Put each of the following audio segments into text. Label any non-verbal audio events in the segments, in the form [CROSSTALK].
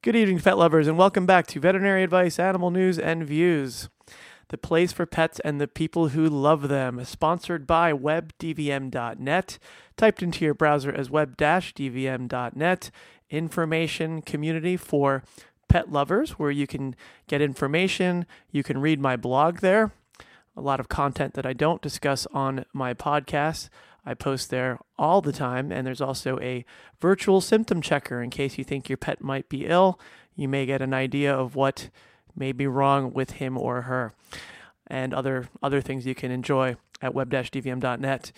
Good evening, pet lovers, and welcome back to Veterinary Advice, Animal News, and Views, the place for pets and the people who love them. Sponsored by webdvm.net, typed into your browser as web-dvm.net, information community for pet lovers, where you can get information. You can read my blog there, a lot of content that I don't discuss on my podcast. I post there all the time, and there's also a virtual symptom checker in case you think your pet might be ill. You may get an idea of what may be wrong with him or her, and other other things you can enjoy at web-dvm.net.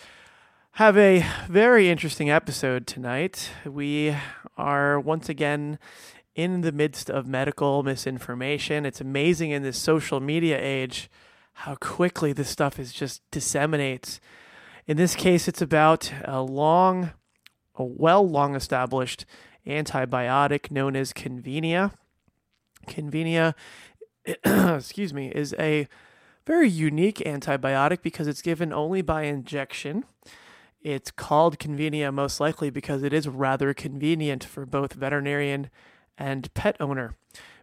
Have a very interesting episode tonight. We are once again in the midst of medical misinformation. It's amazing in this social media age how quickly this stuff is just disseminates in this case, it's about a long, a well long established antibiotic known as Convenia. Convenia, [CLEARS THROAT] excuse me, is a very unique antibiotic because it's given only by injection. It's called Convenia most likely because it is rather convenient for both veterinarian and pet owner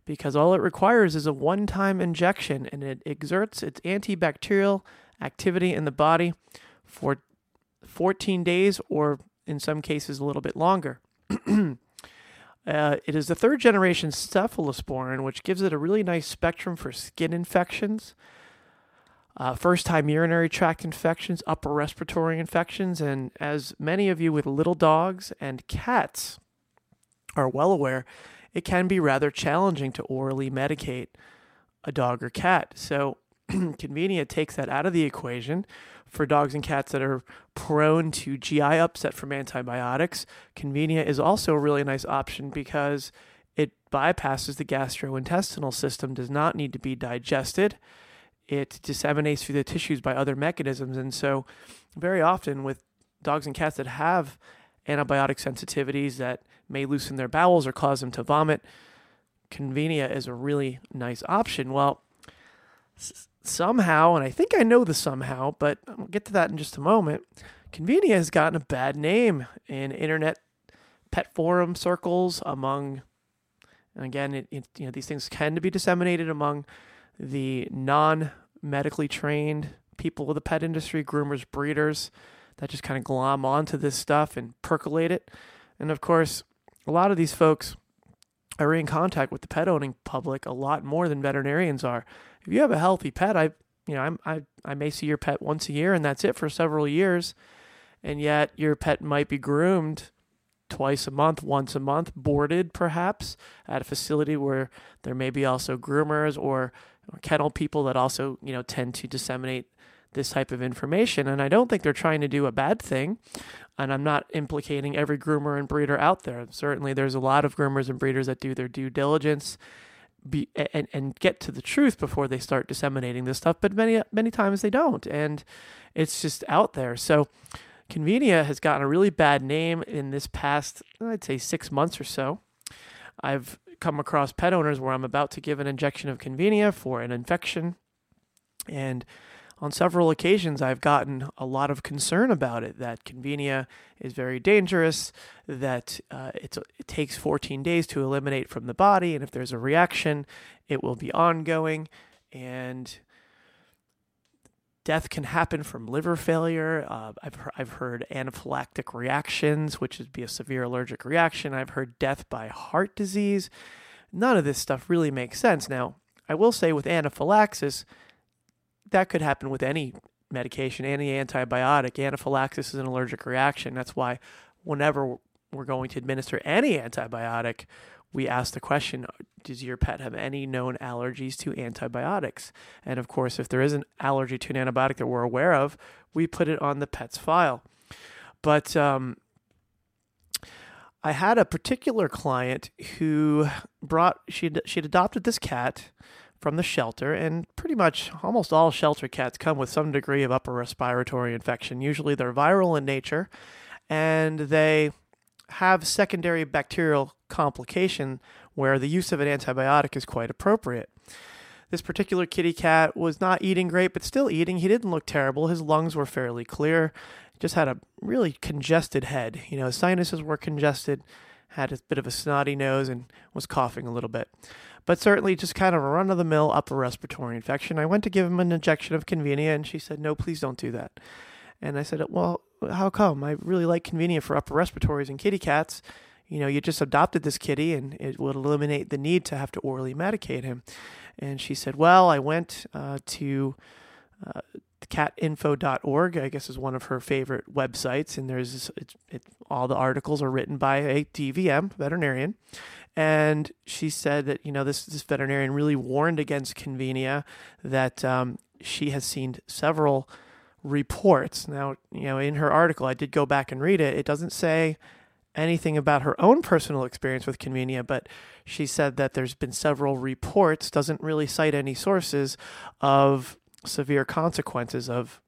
because all it requires is a one time injection and it exerts its antibacterial activity in the body for 14 days or in some cases a little bit longer. [CLEARS THROAT] uh, it is the third generation cephalosporin, which gives it a really nice spectrum for skin infections, uh, first time urinary tract infections, upper respiratory infections, and as many of you with little dogs and cats are well aware, it can be rather challenging to orally medicate a dog or cat. So, [CLEARS THROAT] Convenia takes that out of the equation for dogs and cats that are prone to GI upset from antibiotics. Convenia is also a really nice option because it bypasses the gastrointestinal system, does not need to be digested. It disseminates through the tissues by other mechanisms. And so, very often with dogs and cats that have antibiotic sensitivities that may loosen their bowels or cause them to vomit, Convenia is a really nice option. Well, somehow, and I think I know the somehow, but I'll get to that in just a moment. Convenia has gotten a bad name in internet pet forum circles among and again it, it, you know these things tend to be disseminated among the non medically trained people of the pet industry groomers breeders that just kind of glom onto this stuff and percolate it and of course a lot of these folks are in contact with the pet owning public a lot more than veterinarians are. If you have a healthy pet, I you know I'm, I I may see your pet once a year and that's it for several years, and yet your pet might be groomed twice a month, once a month, boarded perhaps at a facility where there may be also groomers or, or kennel people that also you know tend to disseminate this type of information. And I don't think they're trying to do a bad thing. And I'm not implicating every groomer and breeder out there. Certainly, there's a lot of groomers and breeders that do their due diligence be and, and get to the truth before they start disseminating this stuff but many many times they don't and it's just out there so convenia has gotten a really bad name in this past i'd say six months or so i've come across pet owners where i'm about to give an injection of convenia for an infection and on several occasions, I've gotten a lot of concern about it that Convenia is very dangerous, that uh, it takes 14 days to eliminate from the body, and if there's a reaction, it will be ongoing, and death can happen from liver failure. Uh, I've, I've heard anaphylactic reactions, which would be a severe allergic reaction. I've heard death by heart disease. None of this stuff really makes sense. Now, I will say with anaphylaxis, that could happen with any medication, any antibiotic. Anaphylaxis is an allergic reaction. That's why whenever we're going to administer any antibiotic, we ask the question Does your pet have any known allergies to antibiotics? And of course, if there is an allergy to an antibiotic that we're aware of, we put it on the pet's file. But um, I had a particular client who brought, she'd, she'd adopted this cat from the shelter, and pretty much almost all shelter cats come with some degree of upper respiratory infection. Usually they're viral in nature, and they have secondary bacterial complication where the use of an antibiotic is quite appropriate. This particular kitty cat was not eating great, but still eating. He didn't look terrible. His lungs were fairly clear. Just had a really congested head. You know, his sinuses were congested, had a bit of a snotty nose and was coughing a little bit. But certainly just kind of a run of the mill upper respiratory infection. I went to give him an injection of Convenia and she said, No, please don't do that. And I said, Well, how come? I really like Convenia for upper respiratories and kitty cats. You know, you just adopted this kitty and it would eliminate the need to have to orally medicate him. And she said, Well, I went uh, to uh, catinfo.org, I guess is one of her favorite websites. And there's it, all the articles are written by a DVM veterinarian. And she said that, you know, this, this veterinarian really warned against Convenia, that um, she has seen several reports. Now, you know, in her article, I did go back and read it. It doesn't say anything about her own personal experience with Convenia, but she said that there's been several reports, doesn't really cite any sources of severe consequences of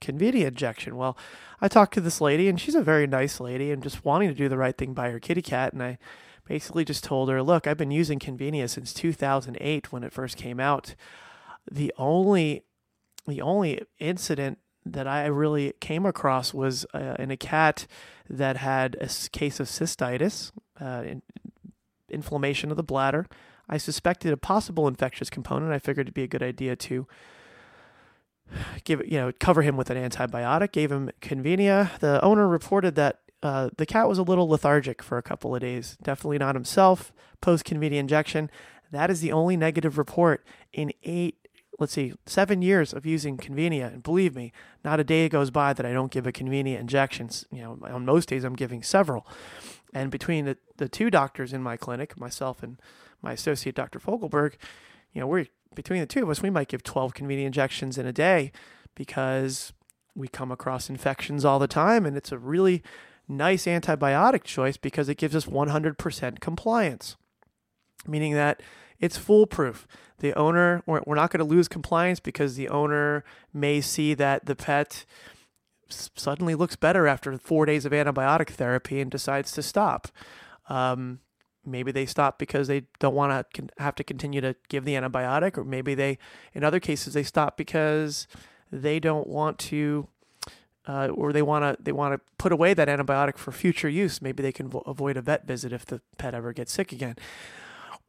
Convenia injection. Well, I talked to this lady, and she's a very nice lady and just wanting to do the right thing by her kitty cat. And I basically just told her, look, I've been using Convenia since 2008 when it first came out. The only the only incident that I really came across was uh, in a cat that had a case of cystitis, uh, in, inflammation of the bladder. I suspected a possible infectious component. I figured it'd be a good idea to give you know cover him with an antibiotic. Gave him Convenia. The owner reported that uh, the cat was a little lethargic for a couple of days. Definitely not himself. Post Convenia injection. That is the only negative report in eight let's see, seven years of using Convenia, and believe me, not a day goes by that I don't give a Convenia injection. You know, on most days I'm giving several. And between the, the two doctors in my clinic, myself and my associate, Dr. Fogelberg, you know, we're between the two of us, we might give 12 Convenia injections in a day because we come across infections all the time, and it's a really nice antibiotic choice because it gives us 100% compliance, meaning that it's foolproof. The owner, we're, not going to lose compliance because the owner may see that the pet suddenly looks better after four days of antibiotic therapy and decides to stop. Um, maybe they stop because they don't want to have to continue to give the antibiotic, or maybe they, in other cases, they stop because they don't want to. Uh, or they want to they want to put away that antibiotic for future use. Maybe they can vo- avoid a vet visit if the pet ever gets sick again.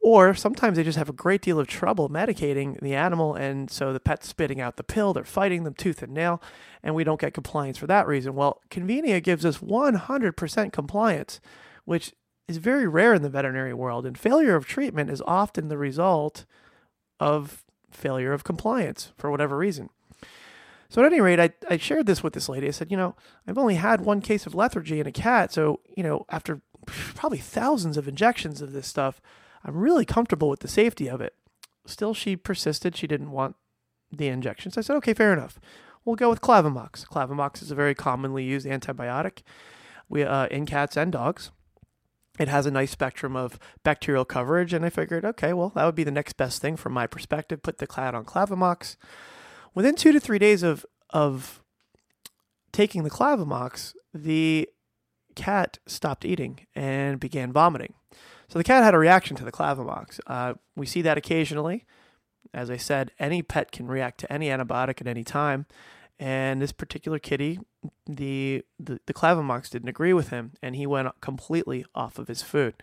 Or sometimes they just have a great deal of trouble medicating the animal, and so the pet's spitting out the pill, they're fighting them tooth and nail, and we don't get compliance for that reason. Well, Convenia gives us 100% compliance, which is very rare in the veterinary world, and failure of treatment is often the result of failure of compliance for whatever reason. So, at any rate, I, I shared this with this lady. I said, You know, I've only had one case of lethargy in a cat. So, you know, after probably thousands of injections of this stuff, I'm really comfortable with the safety of it. Still, she persisted. She didn't want the injections. I said, okay, fair enough. We'll go with Clavamox. Clavamox is a very commonly used antibiotic we, uh, in cats and dogs. It has a nice spectrum of bacterial coverage, and I figured, okay, well, that would be the next best thing from my perspective. Put the cat on Clavamox. Within two to three days of of taking the Clavamox, the cat stopped eating and began vomiting. So the cat had a reaction to the Clavamox. Uh, we see that occasionally. As I said, any pet can react to any antibiotic at any time. And this particular kitty, the, the, the Clavamox didn't agree with him, and he went completely off of his food.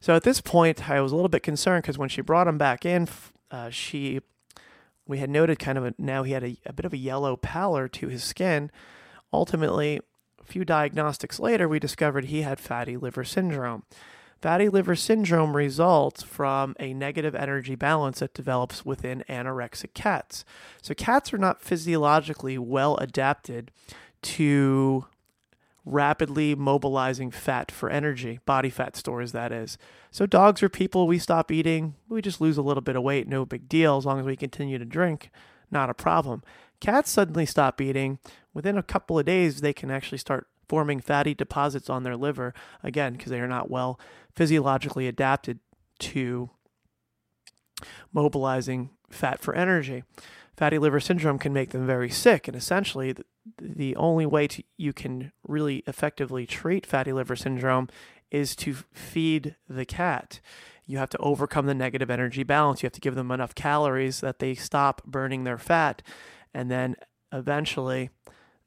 So at this point, I was a little bit concerned because when she brought him back in, uh, she we had noted kind of a, now he had a, a bit of a yellow pallor to his skin. Ultimately, a few diagnostics later, we discovered he had fatty liver syndrome. Fatty liver syndrome results from a negative energy balance that develops within anorexic cats. So, cats are not physiologically well adapted to rapidly mobilizing fat for energy, body fat stores, that is. So, dogs are people we stop eating, we just lose a little bit of weight, no big deal, as long as we continue to drink, not a problem. Cats suddenly stop eating. Within a couple of days, they can actually start forming fatty deposits on their liver, again, because they are not well physiologically adapted to mobilizing fat for energy. Fatty liver syndrome can make them very sick, and essentially, the, only way to, you can really effectively treat fatty liver syndrome is to feed the cat. You have to overcome the negative energy balance. You have to give them enough calories that they stop burning their fat, and then eventually,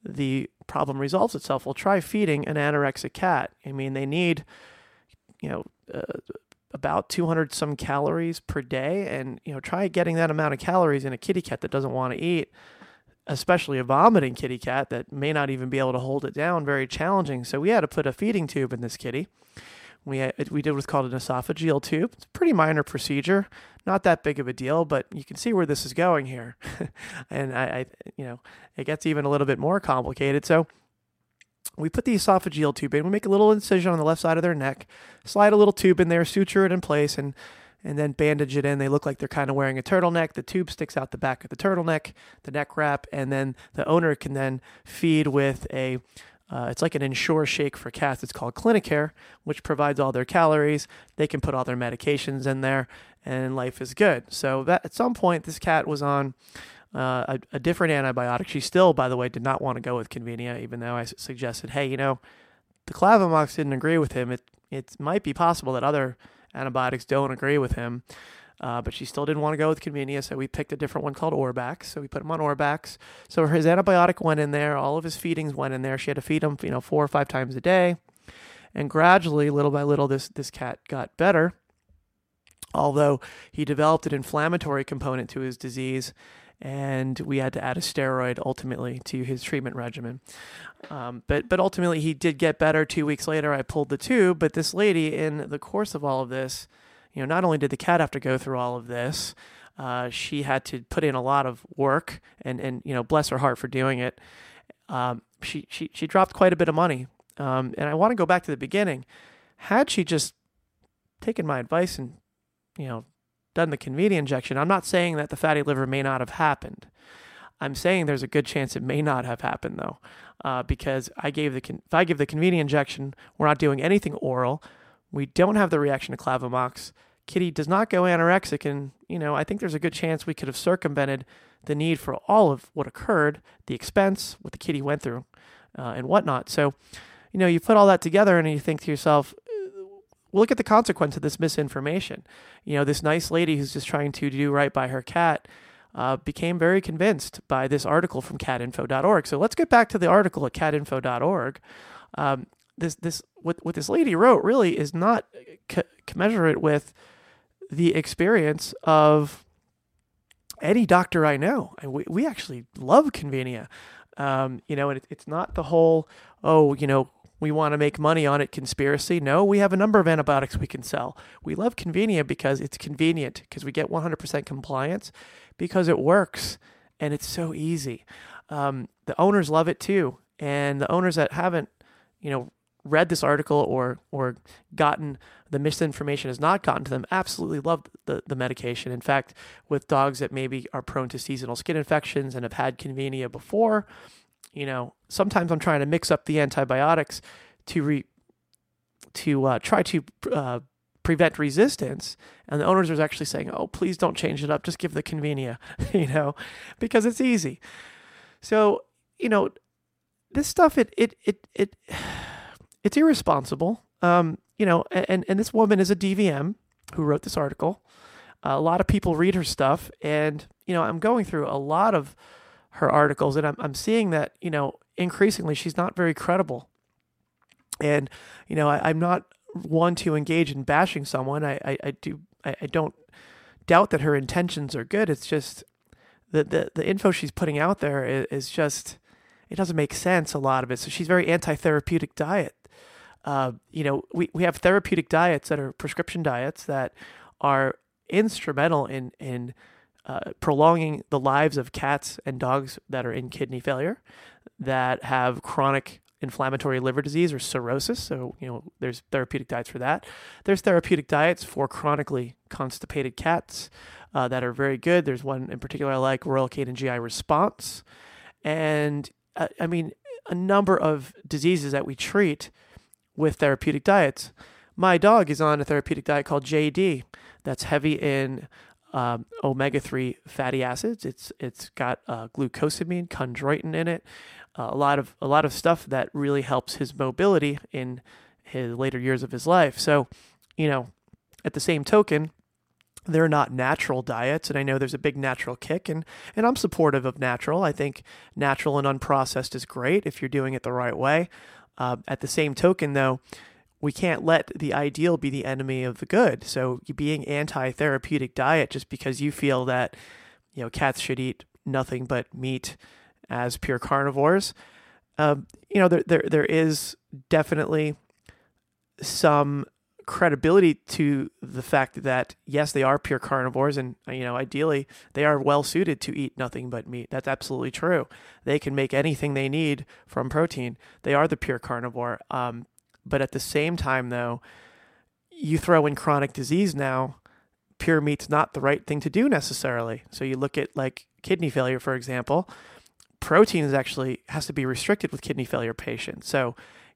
the problem resolves itself. We'll try feeding an anorexic cat. I mean, they need you know, uh, about 200 some calories per day. And, you know, try getting that amount of calories in a kitty cat that doesn't want to eat, especially a vomiting kitty cat that may not even be able to hold it down, very challenging. So we had to put a feeding tube in this kitty. We, uh, we did what's called an esophageal tube. It's a pretty minor procedure, not that big of a deal, but you can see where this is going here. [LAUGHS] and I, I, you know, it gets even a little bit more complicated. So we put the esophageal tube in. We make a little incision on the left side of their neck, slide a little tube in there, suture it in place, and and then bandage it in. They look like they're kind of wearing a turtleneck. The tube sticks out the back of the turtleneck, the neck wrap, and then the owner can then feed with a uh, it's like an Ensure shake for cats. It's called Clinicare, which provides all their calories. They can put all their medications in there, and life is good. So that at some point, this cat was on uh, a, a, different antibiotic. She still, by the way, did not want to go with Convenia, even though I suggested, hey, you know, the Clavamox didn't agree with him. It it might be possible that other antibiotics don't agree with him. Uh, but she still didn't want to go with Convenia, so we picked a different one called Orbax. So we put him on Orbax. So his antibiotic went in there, all of his feedings went in there. She had to feed him, you know, four or five times a day, and gradually, little by little, this this cat got better. Although he developed an inflammatory component to his disease, and we had to add a steroid ultimately to his treatment regimen. Um, but but ultimately he did get better. Two weeks later, I pulled the tube. But this lady, in the course of all of this, you know, not only did the cat have to go through all of this, uh, she had to put in a lot of work, and and you know, bless her heart for doing it. Um, she she she dropped quite a bit of money. Um, and I want to go back to the beginning. Had she just taken my advice and you know done the Convenia injection, I'm not saying that the fatty liver may not have happened. I'm saying there's a good chance it may not have happened though, uh, because I gave the if I give the Convenia injection, we're not doing anything oral. We don't have the reaction to Clavamox. Kitty does not go anorexic, and you know I think there's a good chance we could have circumvented the need for all of what occurred, the expense, what the kitty went through, uh, and whatnot. So, you know, you put all that together, and you think to yourself, look at the consequence of this misinformation. You know, this nice lady who's just trying to do right by her cat uh, became very convinced by this article from catinfo.org. So let's get back to the article at catinfo.org. Um, this this what what this lady wrote really is not co- commensurate with the experience of any doctor I know. And we, we actually love Convenia. Um, you know, and it, it's not the whole, oh, you know, we want to make money on it conspiracy. No, we have a number of antibiotics we can sell. We love Convenia because it's convenient, because we get 100% compliance, because it works and it's so easy. Um, the owners love it too. And the owners that haven't, you know, read this article or or gotten the misinformation has not gotten to them absolutely love the, the medication. In fact, with dogs that maybe are prone to seasonal skin infections and have had Convenia before, you know, sometimes I'm trying to mix up the antibiotics to re to uh, try to uh, prevent resistance. And the owners are actually saying, "Oh, please don't change it up. Just give the Convenia," [LAUGHS] you know, because it's easy. So you know, this stuff it it it it it's irresponsible. Um, you know, and and this woman is a DVM who wrote this article. a lot of people read her stuff, and you know, I'm going through a lot of her articles, and I'm I'm seeing that you know increasingly she's not very credible. And you know, I, am not one to engage in bashing someone. I I, I do I, I don't doubt that her intentions are good. It's just the the the info she's putting out there is, is just it doesn't make sense a lot of it. So she's very anti-therapeutic diet. Uh, you know, we, we have therapeutic diets that are prescription diets that are instrumental in in uh, prolonging the lives of cats and dogs that are in kidney failure, that have chronic inflammatory liver disease or cirrhosis. So, you know, there's therapeutic diets for that. There's therapeutic diets for chronically constipated cats uh, that are very good. There's one in particular I like, Royal Canin GI Response. And uh, I mean, a number of diseases that we treat with therapeutic diets. My dog is on a therapeutic diet called JD that's heavy in um, omega three fatty acids. It's it's got uh, glucosamine, chondroitin in it, uh, a lot of a lot of stuff that really helps his mobility in his later years of his life. So, you know, at the same token, they're not natural diets, and I know there's a big natural kick, and and I'm supportive of natural. I think natural and unprocessed is great if you're doing it the right way. Uh, at the same token, though, we can't let the ideal be the enemy of the good. So being anti-therapeutic diet just because you feel that you know cats should eat nothing but meat as pure carnivores, um, you know there there there is definitely some credibility to the fact that yes, they are pure carnivores, and you know, ideally, they are well suited to eat nothing but meat. That's absolutely true. They can make anything they need from protein. They are the pure carnivore. Um, but at the same time, though, you throw in chronic disease now. Pure meat's not the right thing to do necessarily. So you look at like kidney failure, for example. Protein is actually has to be restricted with kidney failure patients. So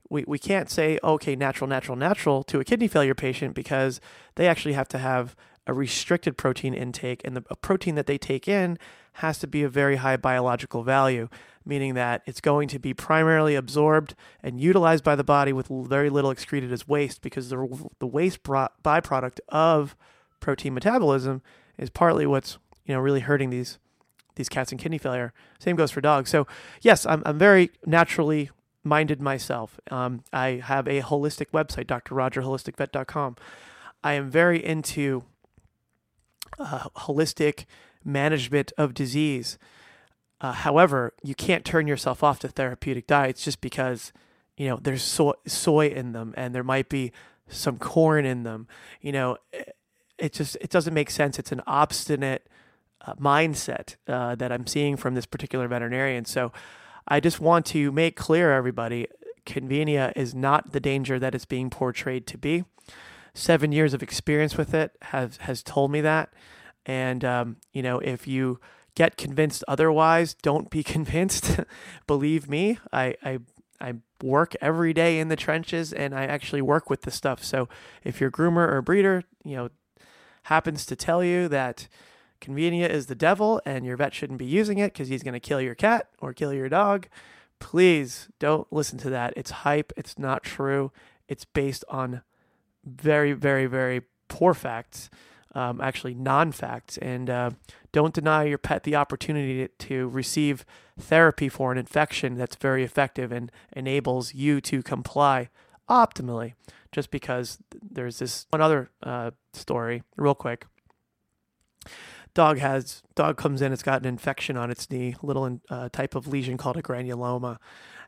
we, we can't say, okay, natural, natural, natural to a kidney failure patient because they actually have to have a restricted protein intake, and the protein that they take in has to be a very high biological value, meaning that it's going to be primarily absorbed and utilized by the body with very little excreted as waste because the, the waste byproduct of protein metabolism is partly what's you know really hurting these these cats and kidney failure. Same goes for dogs. So yes, I'm, I'm very naturally minded myself. Um, I have a holistic website, drrogerholisticvet.com. I am very into uh, holistic management of disease. Uh, however, you can't turn yourself off to therapeutic diets just because you know there's soy, soy in them and there might be some corn in them. You know, it, it just it doesn't make sense. It's an obstinate uh, mindset uh, that I'm seeing from this particular veterinarian. So I just want to make clear, everybody, Convenia is not the danger that it's being portrayed to be. Seven years of experience with it has has told me that, and um, you know if you get convinced otherwise, don't be [LAUGHS] convinced. Believe me, I, I I work every day in the trenches and I actually work with the stuff. So if your groomer or breeder, you know, happens to tell you that Convenia is the devil and your vet shouldn't be using it because he's going to kill your cat or kill your dog, please don't listen to that. It's hype. It's not true. It's based on very, very, very poor facts, um, actually non facts. And uh, don't deny your pet the opportunity to receive therapy for an infection that's very effective and enables you to comply optimally. Just because there's this one other uh, story, real quick dog has dog comes in it's got an infection on its knee little uh, type of lesion called a granuloma.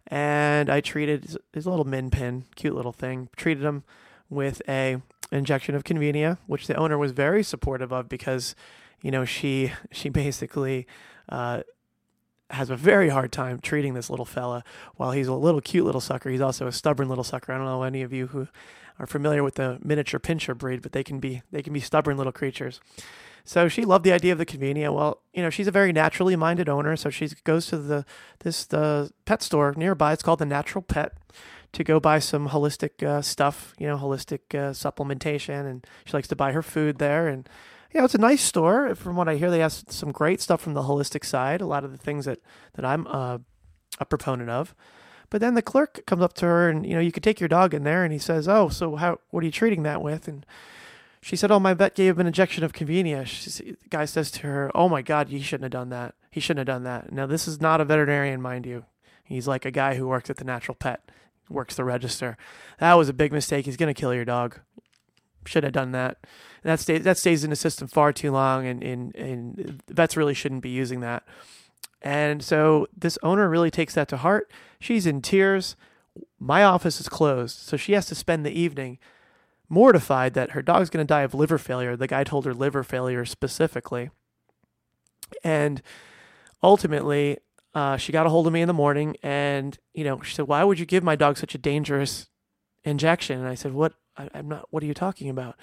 And i treated his little min pin cute little thing treated him with a injection of convenia which the owner was very supportive of because you know she she basically uh, has a very hard time treating this little fella. While he's a little cute little sucker he's also a stubborn little sucker. I don't know any of you who are familiar with the miniature pinscher breed but they can be they can be stubborn little creatures so she loved the idea of the convenia. Well, you know, she's a very naturally minded owner, so she goes to the this the pet store nearby. It's called the Natural Pet to go buy some holistic uh, stuff, you know, holistic uh, supplementation, and she likes to buy her food there. And you know, it's a nice store. From what I hear, they have some great stuff from the holistic side. A lot of the things that that I'm uh, a proponent of. But then the clerk comes up to her, and you know, you could take your dog in there, and he says, "Oh, so how? What are you treating that with?" And she said, "Oh, my vet gave him an injection of convenia." She, the guy says to her, "Oh my God, he shouldn't have done that. He shouldn't have done that." Now, this is not a veterinarian, mind you. He's like a guy who works at the Natural Pet, works the register. That was a big mistake. He's gonna kill your dog. Should have done that. And that stays that stays in the system far too long, and, and and vets really shouldn't be using that. And so this owner really takes that to heart. She's in tears. My office is closed, so she has to spend the evening mortified that her dog's going to die of liver failure. The guy told her liver failure specifically. And ultimately, uh, she got a hold of me in the morning and, you know, she said, Why would you give my dog such a dangerous injection? And I said, What? I, am not, what are you talking about?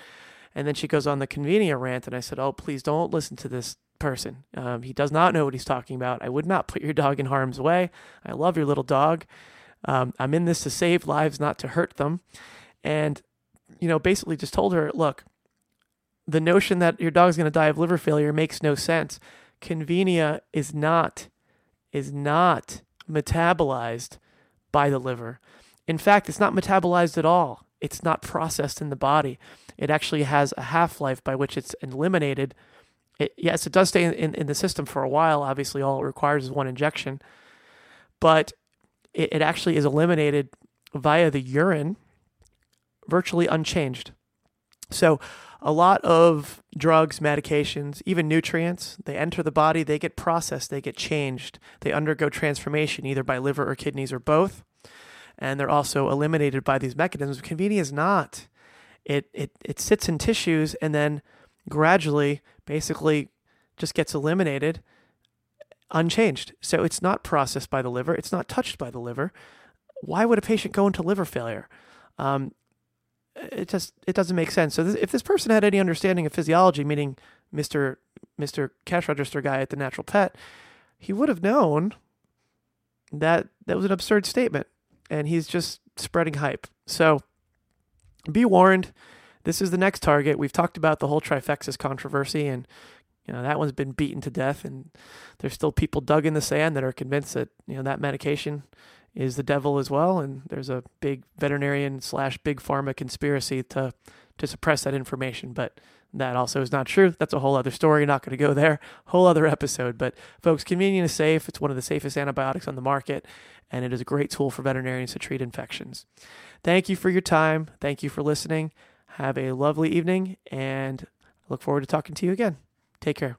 And then she goes on the convenia rant. And I said, Oh, please don't listen to this person. Um, he does not know what he's talking about. I would not put your dog in harm's way. I love your little dog. Um, I'm in this to save lives, not to hurt them. And you know, basically just told her, look, the notion that your dog's going to die of liver failure makes no sense. Convenia is not is not metabolized by the liver. In fact, it's not metabolized at all. It's not processed in the body. It actually has a half life by which it's eliminated. It, yes, it does stay in, in, in, the system for a while. Obviously, all it requires is one injection. But it, it actually is eliminated via the urine virtually unchanged. So, a lot of drugs, medications, even nutrients, they enter the body, they get processed, they get changed, they undergo transformation either by liver or kidneys or both. And they're also eliminated by these mechanisms. Convenia is not. It, it, it sits in tissues and then gradually, basically, just gets eliminated unchanged. So it's not processed by the liver, it's not touched by the liver. Why would a patient go into liver failure? Um, it just it doesn't make sense. So this, if this person had any understanding of physiology, meaning Mister Mister Cash Register guy at the Natural Pet, he would have known that that was an absurd statement, and he's just spreading hype. So be warned. This is the next target. We've talked about the whole Trifexis controversy, and you know that one's been beaten to death, and there's still people dug in the sand that are convinced that you know that medication is the devil as well, and there's a big veterinarian slash big pharma conspiracy to to suppress that information. But that also is not true. That's a whole other story. Not going to go there. Whole other episode. But folks, Convenia is safe. It's one of the safest antibiotics on the market, and it is a great tool for veterinarians to treat infections. Thank you for your time. Thank you for listening. Have a lovely evening, and I look forward to talking to you again. Take care.